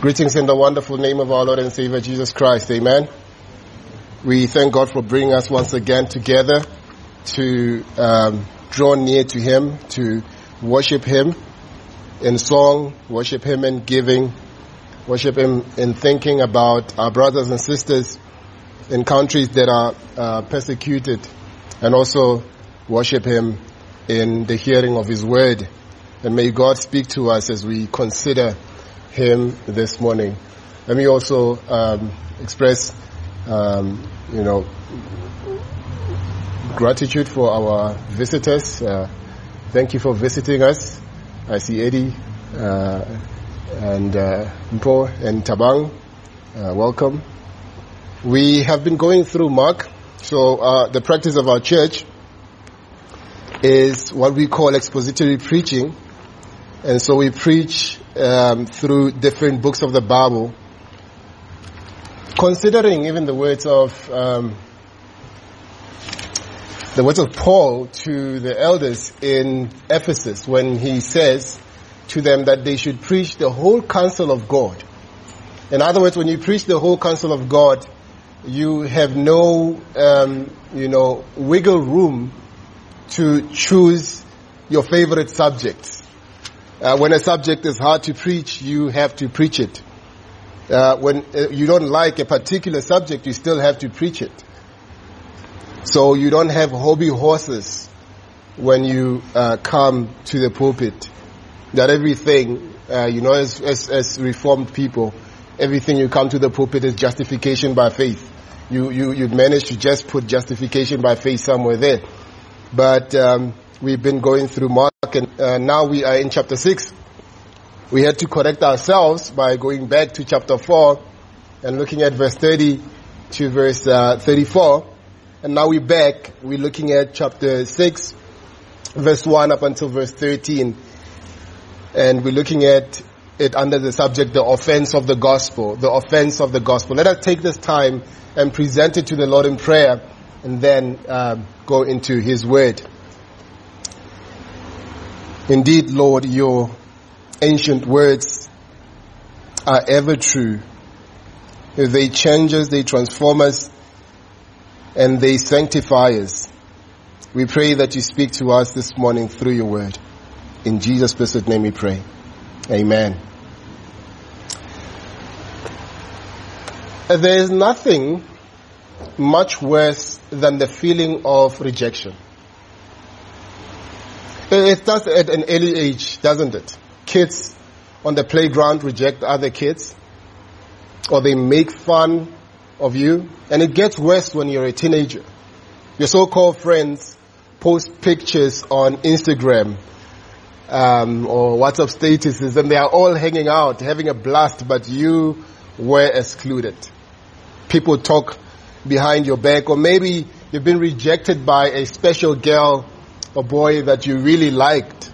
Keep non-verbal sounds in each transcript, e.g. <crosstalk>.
Greetings in the wonderful name of our Lord and Savior Jesus Christ. Amen. We thank God for bringing us once again together to um, draw near to Him, to worship Him in song, worship Him in giving, worship Him in thinking about our brothers and sisters in countries that are uh, persecuted, and also worship Him in the hearing of His word. And may God speak to us as we consider him this morning. Let me also um, express, um, you know, gratitude for our visitors. Uh, thank you for visiting us. I see Eddie uh, and uh, Mpo and Tabang. Uh, welcome. We have been going through Mark. So uh, the practice of our church is what we call expository preaching. And so we preach um, through different books of the Bible, considering even the words of um, the words of Paul to the elders in Ephesus when he says to them that they should preach the whole counsel of God. In other words, when you preach the whole counsel of God, you have no, um, you know, wiggle room to choose your favorite subjects. Uh, when a subject is hard to preach, you have to preach it. Uh, when uh, you don't like a particular subject, you still have to preach it. So you don't have hobby horses when you uh, come to the pulpit. That everything, uh, you know, as, as, as reformed people, everything you come to the pulpit is justification by faith. You you you manage to just put justification by faith somewhere there, but um, we've been going through Mark and uh, now we are in chapter 6. We had to correct ourselves by going back to chapter 4 and looking at verse 30 to verse uh, 34. And now we're back. We're looking at chapter 6, verse 1 up until verse 13. And we're looking at it under the subject, the offense of the gospel. The offense of the gospel. Let us take this time and present it to the Lord in prayer and then uh, go into His word. Indeed, Lord, your ancient words are ever true. They change us, they transform us, and they sanctify us. We pray that you speak to us this morning through your word. In Jesus' blessed name we pray. Amen. There is nothing much worse than the feeling of rejection. It starts at an early age, doesn't it? Kids on the playground reject other kids, or they make fun of you, and it gets worse when you're a teenager. Your so-called friends post pictures on Instagram um, or WhatsApp statuses, and they are all hanging out, having a blast, but you were excluded. People talk behind your back, or maybe you've been rejected by a special girl a boy that you really liked.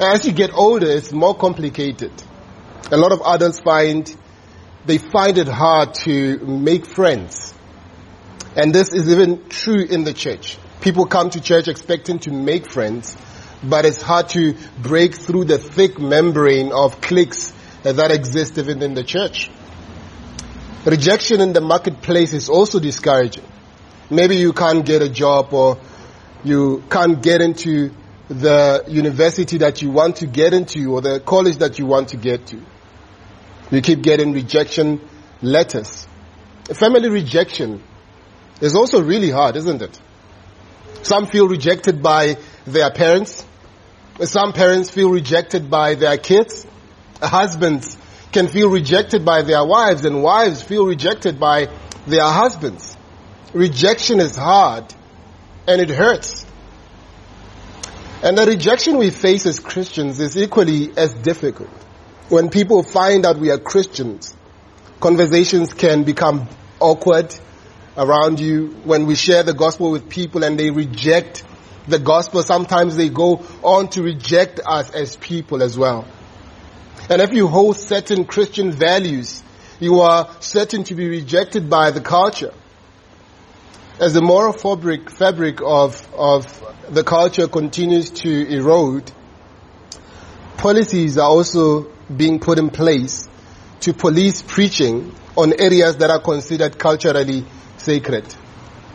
As you get older, it's more complicated. A lot of adults find they find it hard to make friends. And this is even true in the church. People come to church expecting to make friends, but it's hard to break through the thick membrane of cliques that exist even in the church. Rejection in the marketplace is also discouraging. Maybe you can't get a job or you can't get into the university that you want to get into or the college that you want to get to. You keep getting rejection letters. Family rejection is also really hard, isn't it? Some feel rejected by their parents. Some parents feel rejected by their kids. Husbands can feel rejected by their wives and wives feel rejected by their husbands. Rejection is hard and it hurts. And the rejection we face as Christians is equally as difficult. When people find out we are Christians, conversations can become awkward around you. When we share the gospel with people and they reject the gospel, sometimes they go on to reject us as people as well. And if you hold certain Christian values, you are certain to be rejected by the culture as the moral fabric, fabric of, of the culture continues to erode, policies are also being put in place to police preaching on areas that are considered culturally sacred.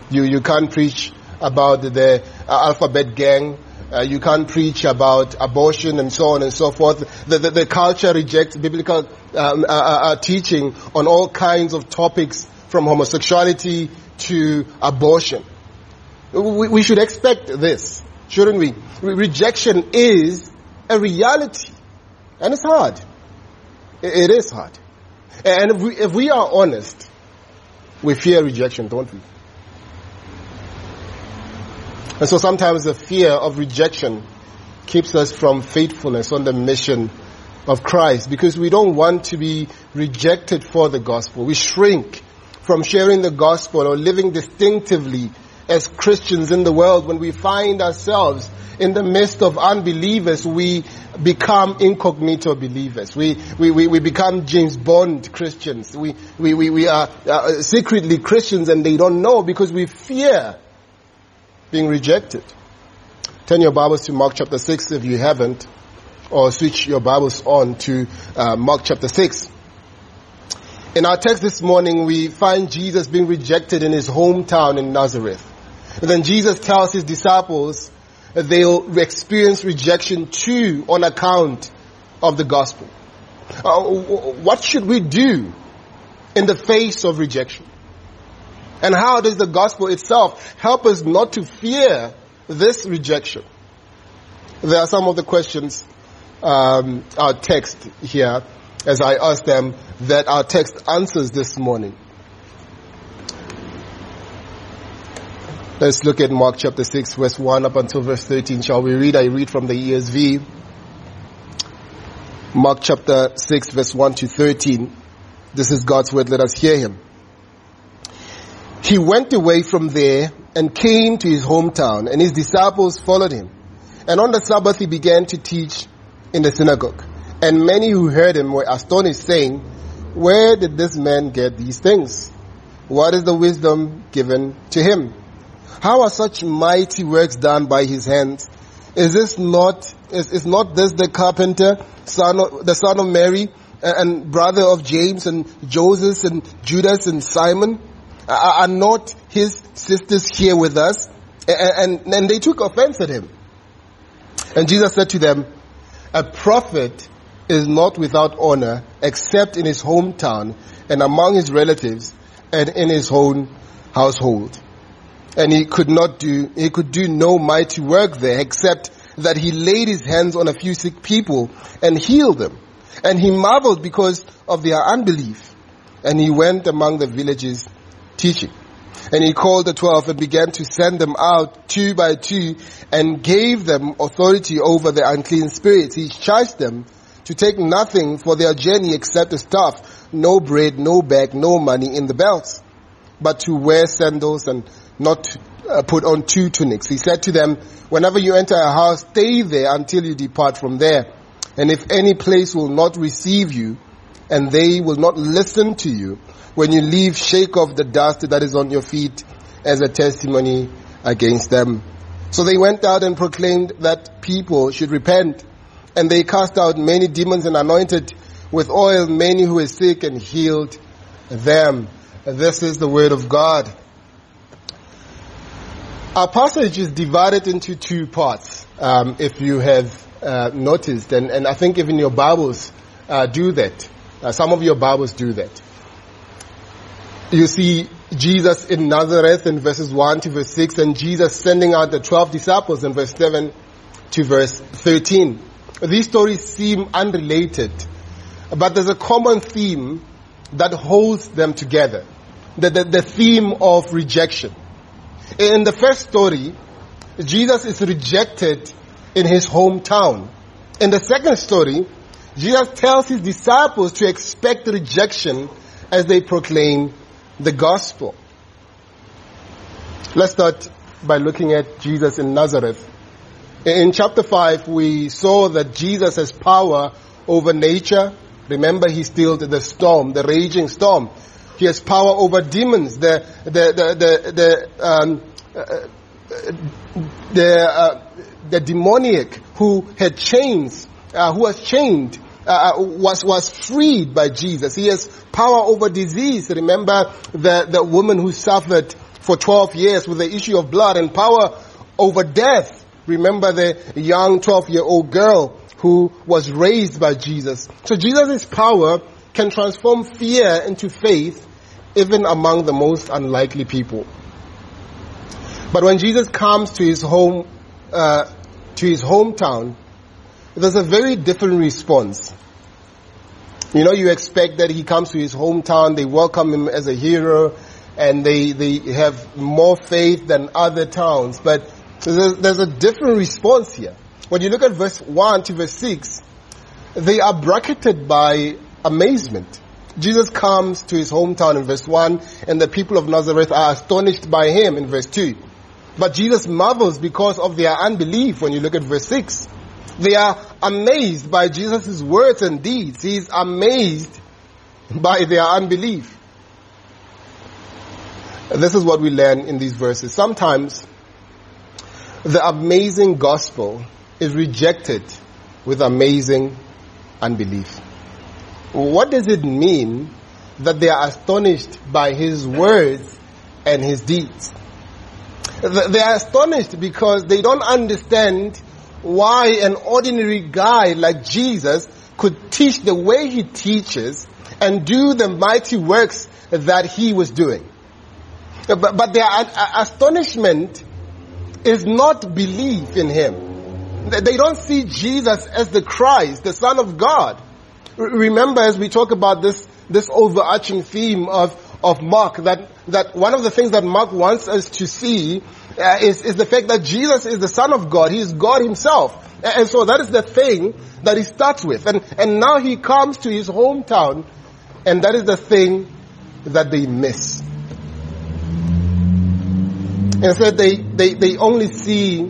You, you can't preach about the uh, alphabet gang. Uh, you can't preach about abortion and so on and so forth. The, the, the culture rejects biblical um, uh, uh, uh teaching on all kinds of topics from homosexuality to abortion. We, we should expect this, shouldn't we? Re- rejection is a reality. And it's hard. It, it is hard. And if we, if we are honest, we fear rejection, don't we? And so sometimes the fear of rejection keeps us from faithfulness on the mission of Christ because we don't want to be rejected for the gospel. We shrink from sharing the gospel or living distinctively as Christians in the world. When we find ourselves in the midst of unbelievers, we become incognito believers. We, we, we, we become James Bond Christians. We, we, we, we are uh, secretly Christians and they don't know because we fear being rejected. Turn your Bibles to Mark chapter 6 if you haven't, or switch your Bibles on to uh, Mark chapter 6. In our text this morning, we find Jesus being rejected in his hometown in Nazareth. And then Jesus tells his disciples they'll experience rejection too on account of the gospel. Uh, what should we do in the face of rejection? And how does the gospel itself help us not to fear this rejection? There are some of the questions, um, our text here, as I ask them, that our text answers this morning. Let's look at Mark chapter 6 verse 1 up until verse 13. Shall we read? I read from the ESV. Mark chapter 6 verse 1 to 13. This is God's word. Let us hear him. He went away from there and came to his hometown and his disciples followed him. And on the Sabbath he began to teach in the synagogue. And many who heard him were astonished saying, where did this man get these things? What is the wisdom given to him? How are such mighty works done by his hands? Is this not, is, is not this the carpenter, son of, the son of Mary, and brother of James and Joseph and Judas and Simon? Are not his sisters here with us? And, and, and they took offense at him. And Jesus said to them, a prophet is not without honor except in his hometown and among his relatives and in his own household. And he could not do, he could do no mighty work there except that he laid his hands on a few sick people and healed them. And he marveled because of their unbelief. And he went among the villages teaching. And he called the twelve and began to send them out two by two and gave them authority over the unclean spirits. He charged them to take nothing for their journey except the staff, no bread, no bag, no money in the belts, but to wear sandals and not uh, put on two tunics. He said to them, whenever you enter a house, stay there until you depart from there. And if any place will not receive you, and they will not listen to you, when you leave, shake off the dust that is on your feet as a testimony against them. So they went out and proclaimed that people should repent. And they cast out many demons and anointed with oil many who were sick and healed them. This is the word of God. Our passage is divided into two parts, um, if you have uh, noticed, and, and I think even your Bibles uh, do that. Uh, some of your Bibles do that you see Jesus in Nazareth in verses 1 to verse 6 and Jesus sending out the 12 disciples in verse 7 to verse 13. These stories seem unrelated, but there's a common theme that holds them together. The, the, the theme of rejection. In the first story, Jesus is rejected in his hometown. In the second story, Jesus tells his disciples to expect rejection as they proclaim the gospel. Let's start by looking at Jesus in Nazareth. In chapter 5, we saw that Jesus has power over nature. Remember, he stilled the storm, the raging storm. He has power over demons, the, the, the, the, the, um, uh, the, uh, the demoniac who had chains, uh, who was chained uh, uh, was, was freed by Jesus. He has power over disease. Remember the, the woman who suffered for 12 years with the issue of blood and power over death. Remember the young 12 year old girl who was raised by Jesus. So Jesus' power can transform fear into faith even among the most unlikely people. But when Jesus comes to his home, uh, to his hometown, there's a very different response. You know, you expect that he comes to his hometown, they welcome him as a hero, and they, they have more faith than other towns. But there's, there's a different response here. When you look at verse 1 to verse 6, they are bracketed by amazement. Jesus comes to his hometown in verse 1 and the people of Nazareth are astonished by him in verse 2. But Jesus marvels because of their unbelief when you look at verse 6. They are amazed by Jesus' words and deeds. He is amazed by their unbelief. This is what we learn in these verses. Sometimes the amazing gospel is rejected with amazing unbelief. What does it mean that they are astonished by his words and his deeds? They are astonished because they don't understand why an ordinary guy like Jesus could teach the way he teaches and do the mighty works that he was doing. But, but their astonishment is not belief in him. They don't see Jesus as the Christ, the Son of God. Remember as we talk about this, this overarching theme of, of Mark, that, that one of the things that Mark wants us to see uh, is, is the fact that Jesus is the Son of God. He is God Himself. And so that is the thing that he starts with. And, and now he comes to his hometown and that is the thing that they miss. Instead they, they, they only see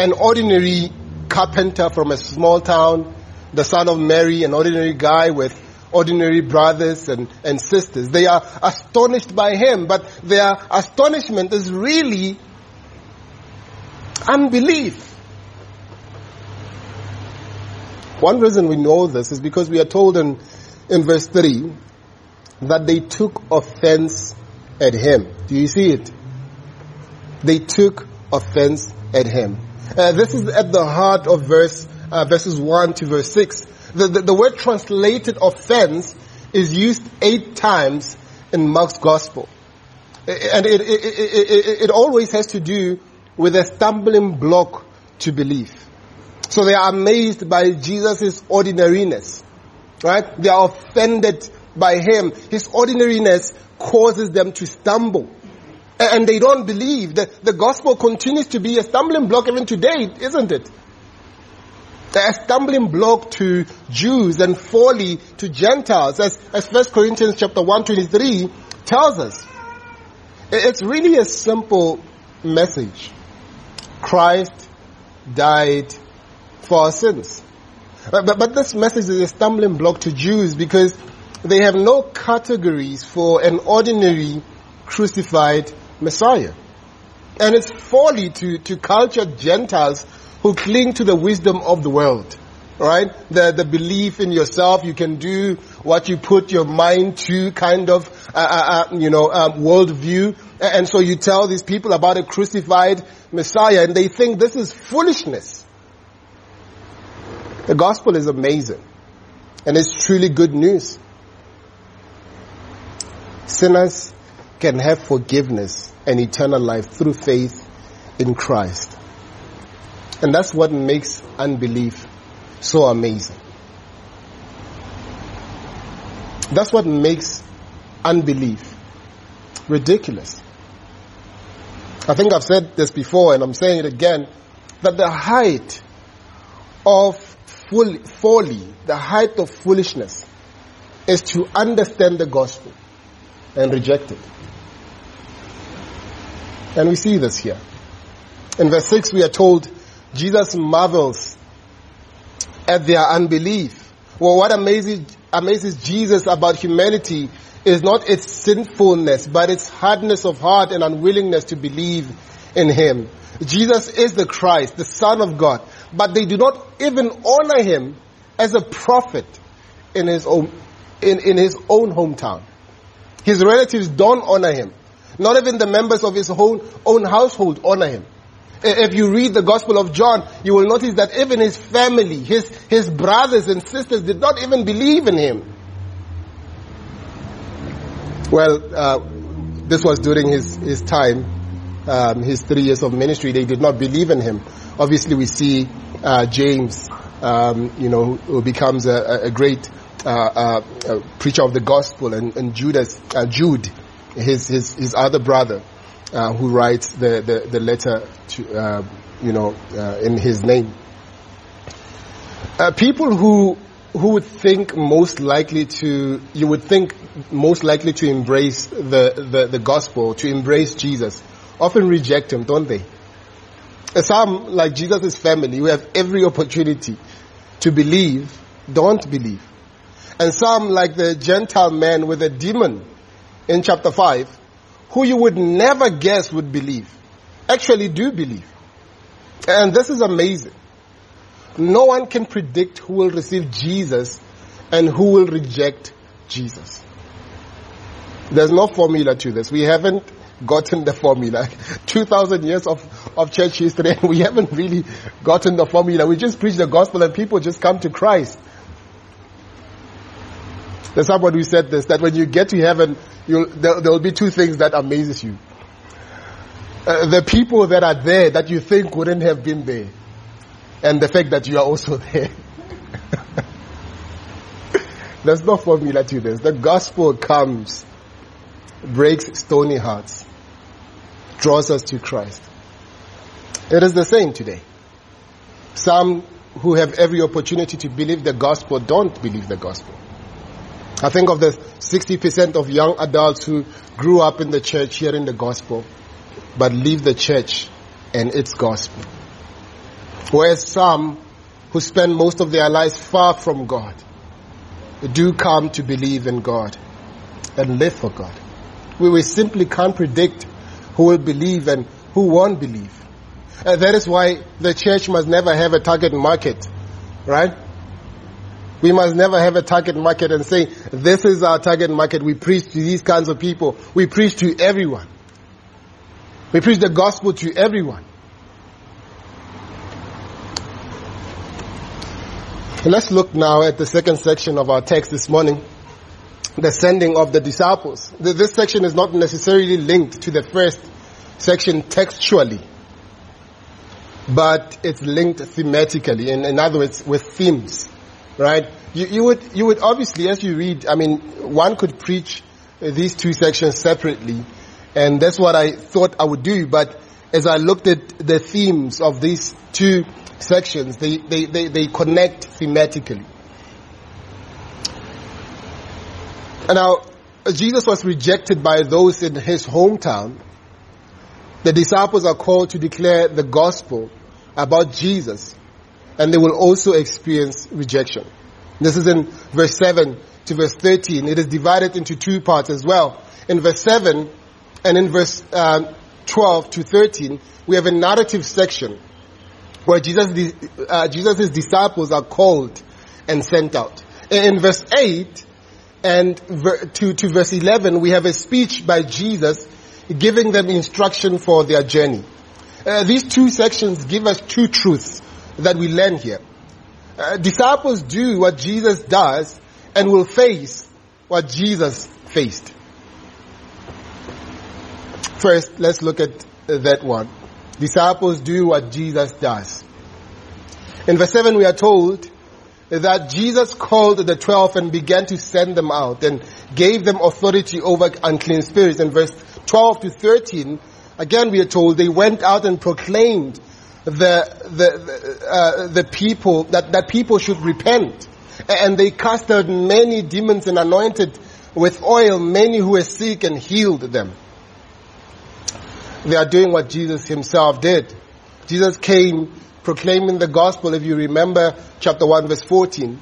an ordinary carpenter from a small town, the son of Mary, an ordinary guy with ordinary brothers and, and sisters. They are astonished by him, but their astonishment is really unbelief. One reason we know this is because we are told in, in verse 3 that they took offense at him. Do you see it? They took offense at him. Uh, this is at the heart of verse, uh, verses 1 to verse 6. The, the, the word translated offense is used eight times in Mark's gospel. And it, it, it, it, always has to do with a stumbling block to belief. So they are amazed by Jesus' ordinariness. Right? They are offended by him. His ordinariness causes them to stumble. And they don't believe that the gospel continues to be a stumbling block even today, isn't it? a stumbling block to Jews and folly to Gentiles, as, as 1 Corinthians chapter 123 tells us. It's really a simple message. Christ died for our sins. But, but, but this message is a stumbling block to Jews because they have no categories for an ordinary crucified Messiah. And it's folly to, to cultured Gentiles who cling to the wisdom of the world. Right? The, the belief in yourself, you can do what you put your mind to kind of, uh, uh, uh you know, um, worldview. And so you tell these people about a crucified Messiah and they think this is foolishness. The gospel is amazing. And it's truly good news. Sinners can have forgiveness and eternal life through faith in Christ. And that's what makes unbelief so amazing. That's what makes unbelief ridiculous. I think I've said this before and I'm saying it again, that the height of folly, the height of foolishness is to understand the gospel and reject it. And we see this here. In verse 6 we are told Jesus marvels at their unbelief. Well, what amazes, amazes Jesus about humanity is not its sinfulness, but its hardness of heart and unwillingness to believe in Him. Jesus is the Christ, the Son of God, but they do not even honor Him as a prophet in his own, in, in his own hometown. His relatives don't honor him. Not even the members of his own, own household honor him. If you read the Gospel of John, you will notice that even his family, his, his brothers and sisters did not even believe in him. Well, uh, this was during his, his time, um, his three years of ministry. They did not believe in him. Obviously, we see uh, James, um, you know, who becomes a, a great uh, uh preacher of the gospel, and, and Judas, uh, Jude, his, his, his other brother, uh, who writes the, the, the letter to, uh, you know, uh, in his name. Uh, people who who would think most likely to, you would think most likely to embrace the, the, the gospel, to embrace Jesus, often reject him, don't they? Some, like Jesus' family, who have every opportunity to believe, don't believe. And some, like the Gentile man with a demon in chapter 5, who you would never guess would believe, actually do believe. And this is amazing. No one can predict who will receive Jesus and who will reject Jesus. There's no formula to this. We haven't gotten the formula. <laughs> 2000 years of, of church history and we haven't really gotten the formula. We just preach the gospel and people just come to Christ. There's somebody who said this, that when you get to heaven, there will be two things that amazes you. Uh, the people that are there that you think wouldn't have been there and the fact that you are also <laughs> there. There's no formula to this. The gospel comes, breaks stony hearts, draws us to Christ. It is the same today. Some who have every opportunity to believe the gospel don't believe the gospel. I think of the 60% of young adults who grew up in the church hearing the gospel, but leave the church and its gospel. Whereas some who spend most of their lives far from God do come to believe in God and live for God. We, we simply can't predict who will believe and who won't believe. And that is why the church must never have a target market, right? We must never have a target market and say, this is our target market. We preach to these kinds of people. We preach to everyone. We preach the gospel to everyone. Let's look now at the second section of our text this morning. The sending of the disciples. This section is not necessarily linked to the first section textually, but it's linked thematically. In, in other words, with themes, right? You, you would, you would obviously, as you read, I mean, one could preach uh, these two sections separately, and that's what I thought I would do, but as I looked at the themes of these two sections, they, they, they, they connect thematically. Now, Jesus was rejected by those in his hometown. The disciples are called to declare the gospel about Jesus, and they will also experience rejection. This is in verse 7 to verse 13. It is divided into two parts as well. In verse 7 and in verse uh, 12 to 13, we have a narrative section where Jesus, uh, Jesus' disciples are called and sent out. In verse 8 and to, to verse 11, we have a speech by Jesus giving them instruction for their journey. Uh, these two sections give us two truths that we learn here. Uh, disciples do what Jesus does and will face what Jesus faced. First, let's look at that one disciples do what Jesus does. In verse 7 we are told that Jesus called the twelve and began to send them out and gave them authority over unclean spirits. In verse 12 to 13, again we are told they went out and proclaimed the, the, uh, the people, that, that people should repent. And they cast out many demons and anointed with oil many who were sick and healed them. They are doing what Jesus himself did. Jesus came proclaiming the gospel. If you remember chapter 1 verse 14,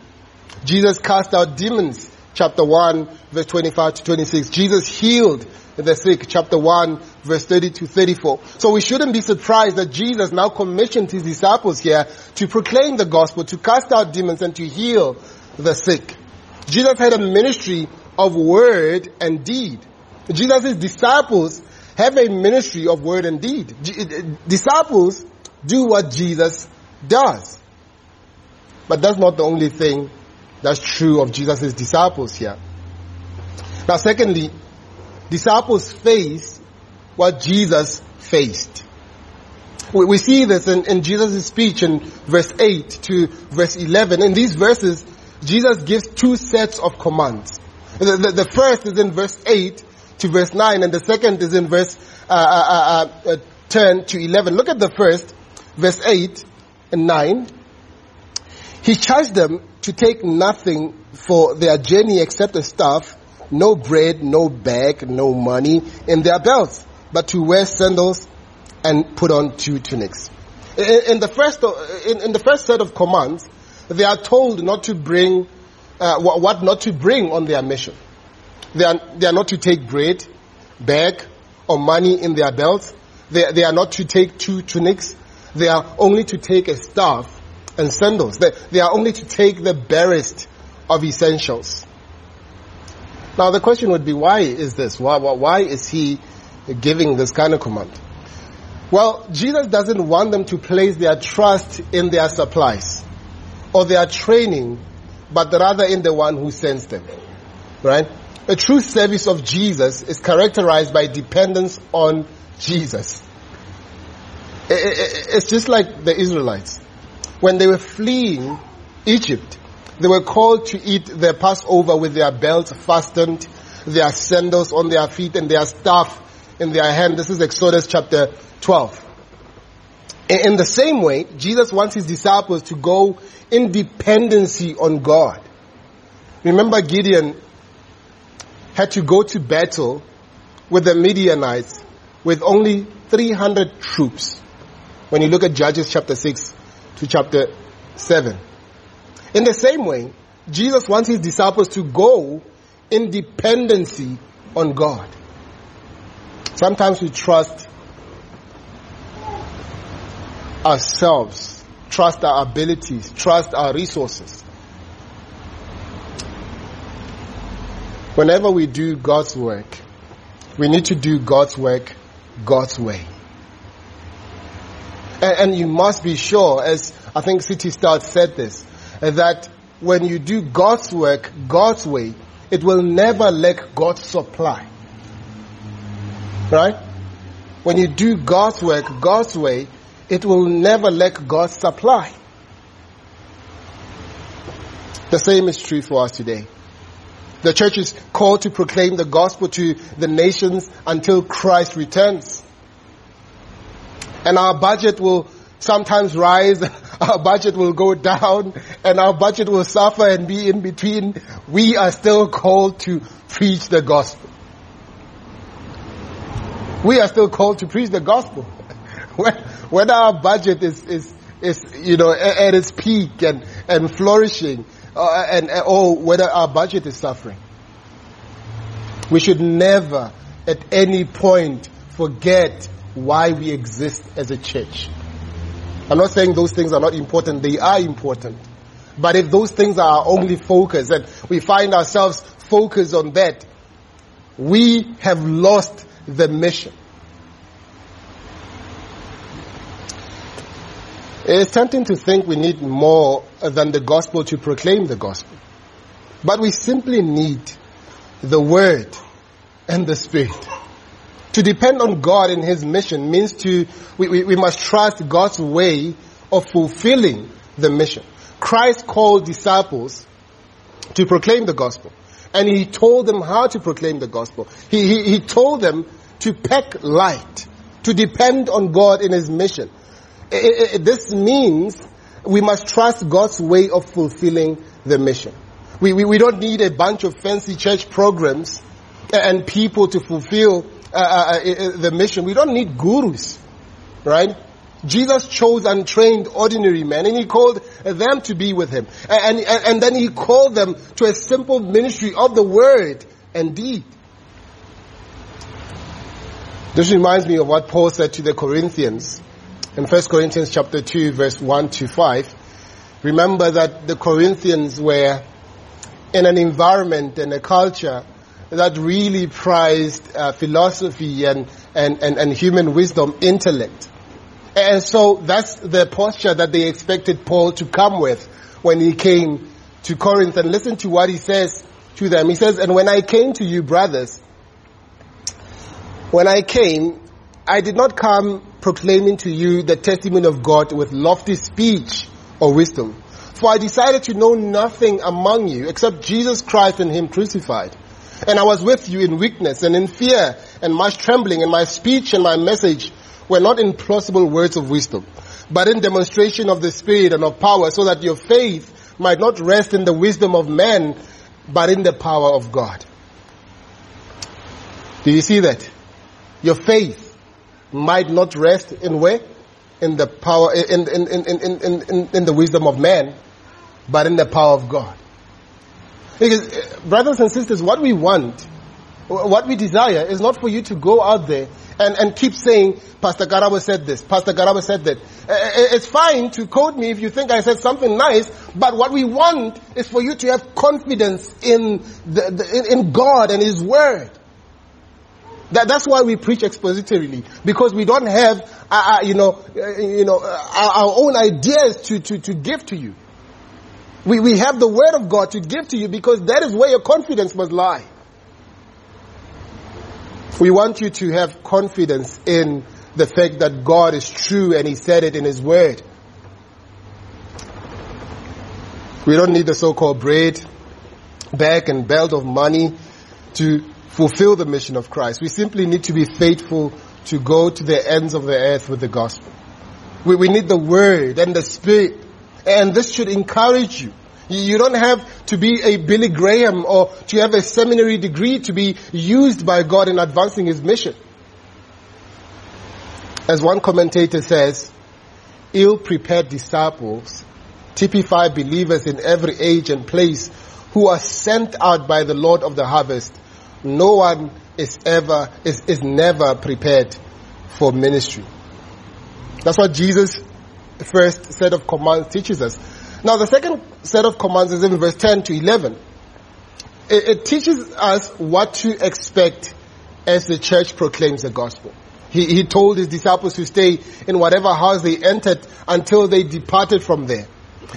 Jesus cast out demons chapter 1, verse 25 to 26. Jesus healed the sick, chapter 1, verse 30 to 34. So we shouldn't be surprised that Jesus now commissioned his disciples here to proclaim the gospel, to cast out demons and to heal the sick. Jesus had a ministry of word and deed. Jesus' disciples have a ministry of word and deed. Eh, disciples do what Jesus does. But that's not the only thing that's true of Jesus' disciples here. Now secondly, disciples face what Jesus faced. We, we see this in, in Jesus' speech in verse 8 to verse 11. In these verses, Jesus gives two sets of commands. The, the, the first is in verse 8 to verse 9 and the second is in verse uh, uh, uh, uh 10 to 11. Look at the first, verse 8 and 9. He charged them to take nothing for their journey except a staff, no bread, no bag, no money in their belts, but to wear sandals and put on two tunics. In, in the first, in, in, the first set of commands, they are told not to bring, uh, what not to bring on their mission. They are, they are not to take bread, bag, or money in their belts. They, they are not to take two tunics. They are only to take a staff and sandals. They, they are only to take the barest of essentials. Now the question would be, why is this? Why, why is he giving this kind of command? Well, Jesus doesn't want them to place their trust in their supplies or their training, but rather in the one who sends them. Right? A true service of Jesus is characterized by dependence on Jesus. It's just like the Israelites. When they were fleeing Egypt, they were called to eat their Passover with their belts fastened, their sandals on their feet, and their staff in their hand. This is Exodus chapter 12. In the same way, Jesus wants his disciples to go in dependency on God. Remember Gideon had to go to battle with the Midianites with only 300 troops. When you look at Judges chapter 6 to chapter 7. In the same way, Jesus wants his disciples to go in dependency on God. Sometimes we trust ourselves, trust our abilities, trust our resources. Whenever we do God's work, we need to do God's work God's way. And, and you must be sure, as I think C.T. Studd said this, that when you do God's work God's way, it will never lack God's supply. Right? When you do God's work God's way, it will never lack God's supply. The same is true for us today. The church is called to proclaim the gospel to the nations until Christ returns. And our budget will sometimes rise, <laughs> our budget will go down, and our budget will suffer and be in between. We are still called to preach the gospel. We are still called to preach the gospel. <laughs> Whether our budget is, is, is, you know, at its peak and, and flourishing, uh, and, or whether our budget is suffering. We should never at any point forget why we exist as a church. I'm not saying those things are not important, they are important. But if those things are our only focus and we find ourselves focused on that, we have lost the mission. It's tempting to think we need more than the gospel to proclaim the gospel. But we simply need the word and the spirit. To depend on God in His mission means to, we, we, we must trust God's way of fulfilling the mission. Christ called disciples to proclaim the gospel. And He told them how to proclaim the gospel. He, he, he told them to pack light, to depend on God in His mission. It, it, this means we must trust God's way of fulfilling the mission. We, we, we don't need a bunch of fancy church programs and people to fulfill uh, uh, uh, the mission. We don't need gurus, right? Jesus chose untrained, ordinary men and he called them to be with him. And, and, and then he called them to a simple ministry of the word and deed. This reminds me of what Paul said to the Corinthians in 1 Corinthians chapter 2 verse 1 to 5. Remember that the Corinthians were in an environment and a culture that really prized uh, philosophy and, and, and, and human wisdom, intellect. And so that's the posture that they expected Paul to come with when he came to Corinth. And listen to what he says to them. He says, and when I came to you brothers, when I came, I did not come proclaiming to you the testimony of God with lofty speech or wisdom. For I decided to know nothing among you except Jesus Christ and Him crucified. And I was with you in weakness and in fear and much trembling and my speech and my message were not in plausible words of wisdom, but in demonstration of the Spirit and of power, so that your faith might not rest in the wisdom of men, but in the power of God. Do you see that? Your faith might not rest in where? In the power, in, in, in, in, in, in, in the wisdom of man, but in the power of God. Because, brothers and sisters, what we want, what we desire is not for you to go out there and, and keep saying, Pastor Garaba said this, Pastor Garaba said that. It's fine to quote me if you think I said something nice, but what we want is for you to have confidence in, the, the, in God and His Word. That, that's why we preach expositorily, because we don't have, uh, uh, you know, uh, you know, uh, our, our, own ideas to, to, to give to you. We, we have the Word of God to give to you because that is where your confidence must lie. We want you to have confidence in the fact that God is true and He said it in His Word. We don't need the so-called braid, bag and belt of money to fulfill the mission of Christ. We simply need to be faithful to go to the ends of the earth with the gospel. We, we need the Word and the Spirit and this should encourage you. You don't have to be a Billy Graham or to have a seminary degree to be used by God in advancing His mission. As one commentator says, ill-prepared disciples typify believers in every age and place who are sent out by the Lord of the harvest. No one is ever, is, is never prepared for ministry. That's what Jesus' first set of commands teaches us. Now the second set of commands is in verse 10 to 11. It, it teaches us what to expect as the church proclaims the gospel. He, he told his disciples to stay in whatever house they entered until they departed from there.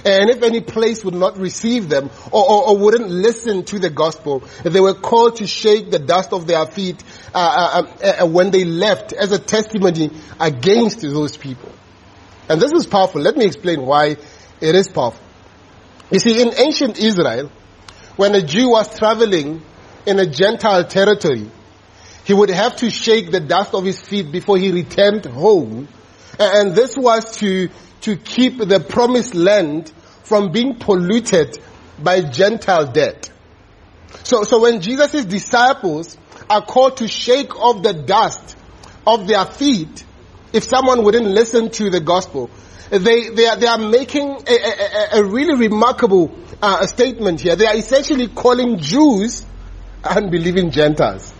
And if any place would not receive them or, or, or, wouldn't listen to the gospel, they were called to shake the dust of their feet uh, uh, uh, uh when they left as a testimony against those people. And this is powerful. Let me explain why it is powerful. You see, in ancient Israel, when a Jew was traveling in a Gentile territory, he would have to shake the dust of his feet before he returned home. And this was to, to keep the promised land from being polluted by Gentile debt. So, so when Jesus' disciples are called to shake off the dust of their feet, if someone wouldn't listen to the gospel, they, they, are, they are making a, a, a really remarkable uh, statement here. They are essentially calling Jews unbelieving Gentiles.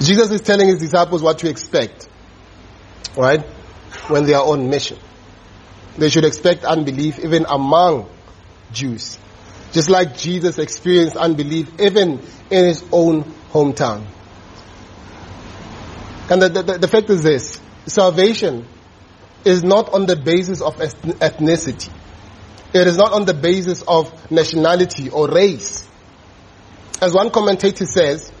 Jesus is telling his disciples what to expect, right? When they are on mission. They should expect unbelief even among Jews. Just like Jesus experienced unbelief even in his own hometown. And the, the, the fact is this, salvation is not on the basis of ethnicity. It is not on the basis of nationality or race. As one commentator says,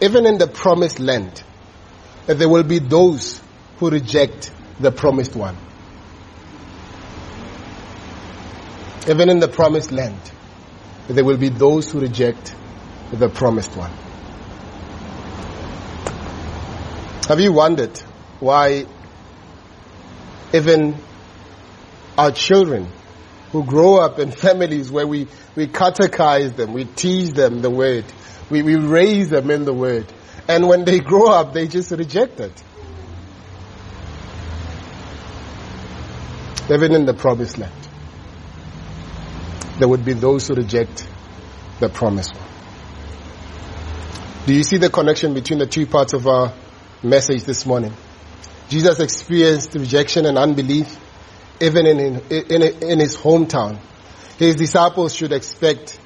even in the promised land, there will be those who reject the promised one. Even in the promised land, there will be those who reject the promised one. Have you wondered why even our children who grow up in families where we, we catechize them, we teach them the word, we, we raise them in the word. And when they grow up, they just reject it. Even in the promised land, there would be those who reject the promise. Do you see the connection between the two parts of our message this morning? Jesus experienced rejection and unbelief even in, in, in, his hometown. His disciples should expect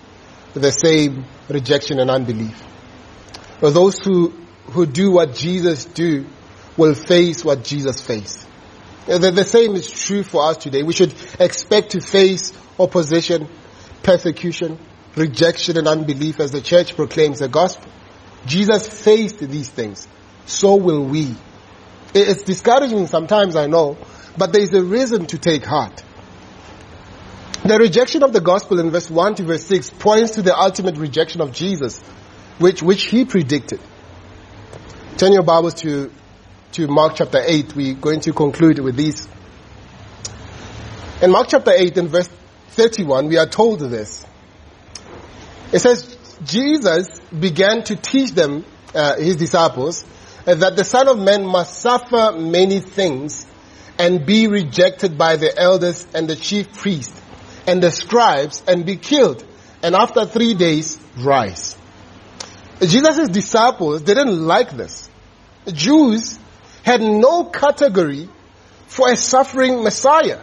the same rejection and unbelief. But those who, who do what Jesus do will face what Jesus faced. The, the same is true for us today. We should expect to face opposition, persecution, rejection and unbelief as the church proclaims the gospel. Jesus faced these things. So will we. It's discouraging sometimes, I know, but there is a reason to take heart. The rejection of the gospel in verse 1 to verse 6 points to the ultimate rejection of Jesus, which, which he predicted. Turn your Bibles to, to Mark chapter 8. We're going to conclude with these. In Mark chapter 8 in verse 31, we are told this. It says, Jesus began to teach them, uh, his disciples, that the Son of Man must suffer many things and be rejected by the elders and the chief priests and the scribes and be killed and after three days rise. Jesus' disciples didn't like this. Jews had no category for a suffering Messiah.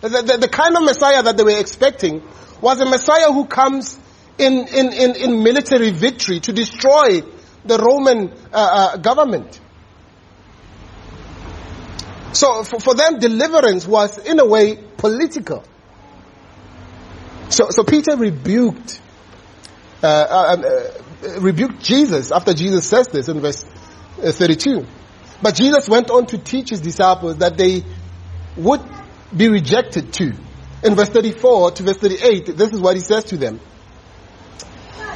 The, the, the, kind of Messiah that they were expecting was a Messiah who comes in, in, in, in military victory to destroy the Roman uh, uh, government. So for, for them, deliverance was in a way political. So, so Peter rebuked, uh, uh, uh, rebuked Jesus after Jesus says this in verse uh, 32. But Jesus went on to teach his disciples that they would be rejected too. In verse 34 to verse 38, this is what he says to them.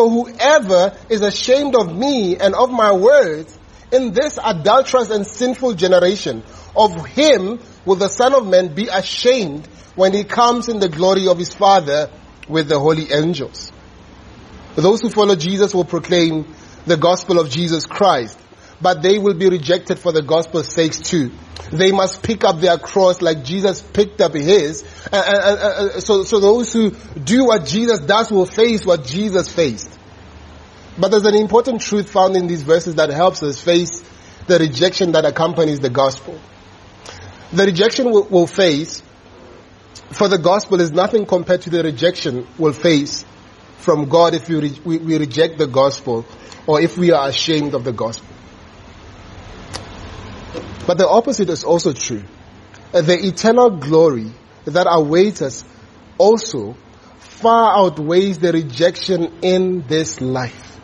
For whoever is ashamed of me and of my words in this adulterous and sinful generation, of him will the Son of Man be ashamed when he comes in the glory of his Father with the holy angels. Those who follow Jesus will proclaim the gospel of Jesus Christ, but they will be rejected for the gospel's sake too. They must pick up their cross like Jesus picked up his. so, so those who do what Jesus does will face what Jesus faced. But there's an important truth found in these verses that helps us face the rejection that accompanies the gospel. The rejection we'll, we'll face for the gospel is nothing compared to the rejection we'll face from God if we, re- we, we reject the gospel or if we are ashamed of the gospel. But the opposite is also true. The eternal glory that awaits us also far outweighs the rejection in this life.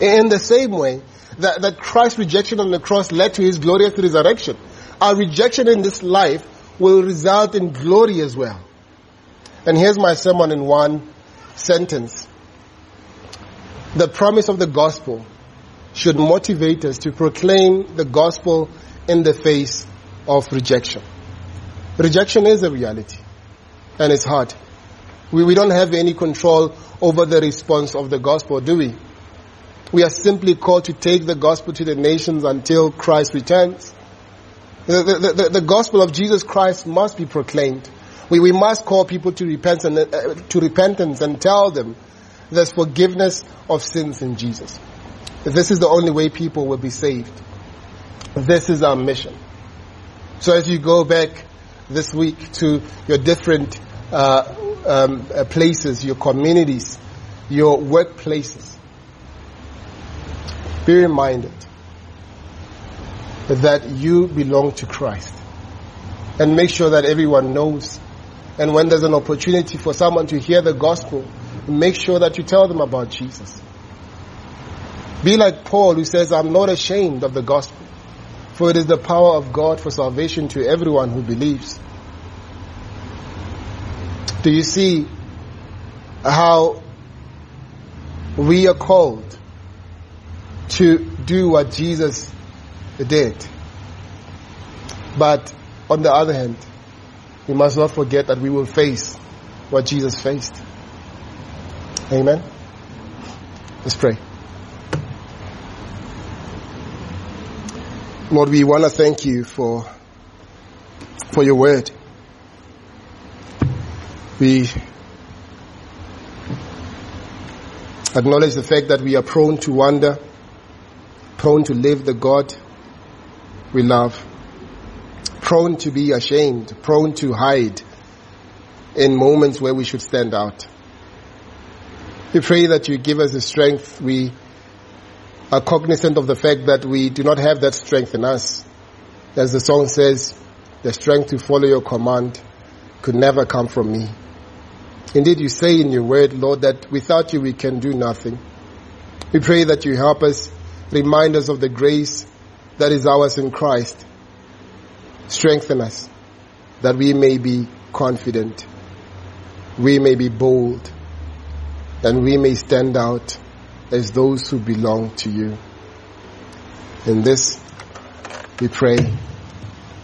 In the same way that, that Christ's rejection on the cross led to his glorious resurrection, our rejection in this life will result in glory as well. And here's my sermon in one sentence. The promise of the gospel should motivate us to proclaim the gospel in the face of rejection. Rejection is a reality and it's hard. We, we don't have any control over the response of the gospel, do we? We are simply called to take the gospel to the nations until Christ returns. The, the, the, the gospel of Jesus Christ must be proclaimed. We, we must call people to repentance, uh, to repentance and tell them there's forgiveness of sins in Jesus. This is the only way people will be saved. This is our mission. So as you go back this week to your different uh, um, uh, places, your communities, your workplaces, be reminded that you belong to Christ. And make sure that everyone knows. And when there's an opportunity for someone to hear the gospel, make sure that you tell them about Jesus. Be like Paul who says, I'm not ashamed of the gospel, for it is the power of God for salvation to everyone who believes. Do you see how we are called to do what Jesus did. But on the other hand, we must not forget that we will face what Jesus faced. Amen. Let's pray. Lord, we want to thank you for, for your word. We acknowledge the fact that we are prone to wander, prone to live the God we love, prone to be ashamed, prone to hide in moments where we should stand out. We pray that you give us the strength. We are cognizant of the fact that we do not have that strength in us. As the song says, the strength to follow your command could never come from me. Indeed, you say in your word, Lord, that without you we can do nothing. We pray that you help us, remind us of the grace that is ours in Christ. Strengthen us that we may be confident, we may be bold, and we may stand out as those who belong to you. In this, we pray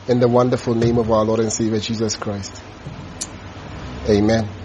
in the wonderful name of our Lord and Savior Jesus Christ. Amen.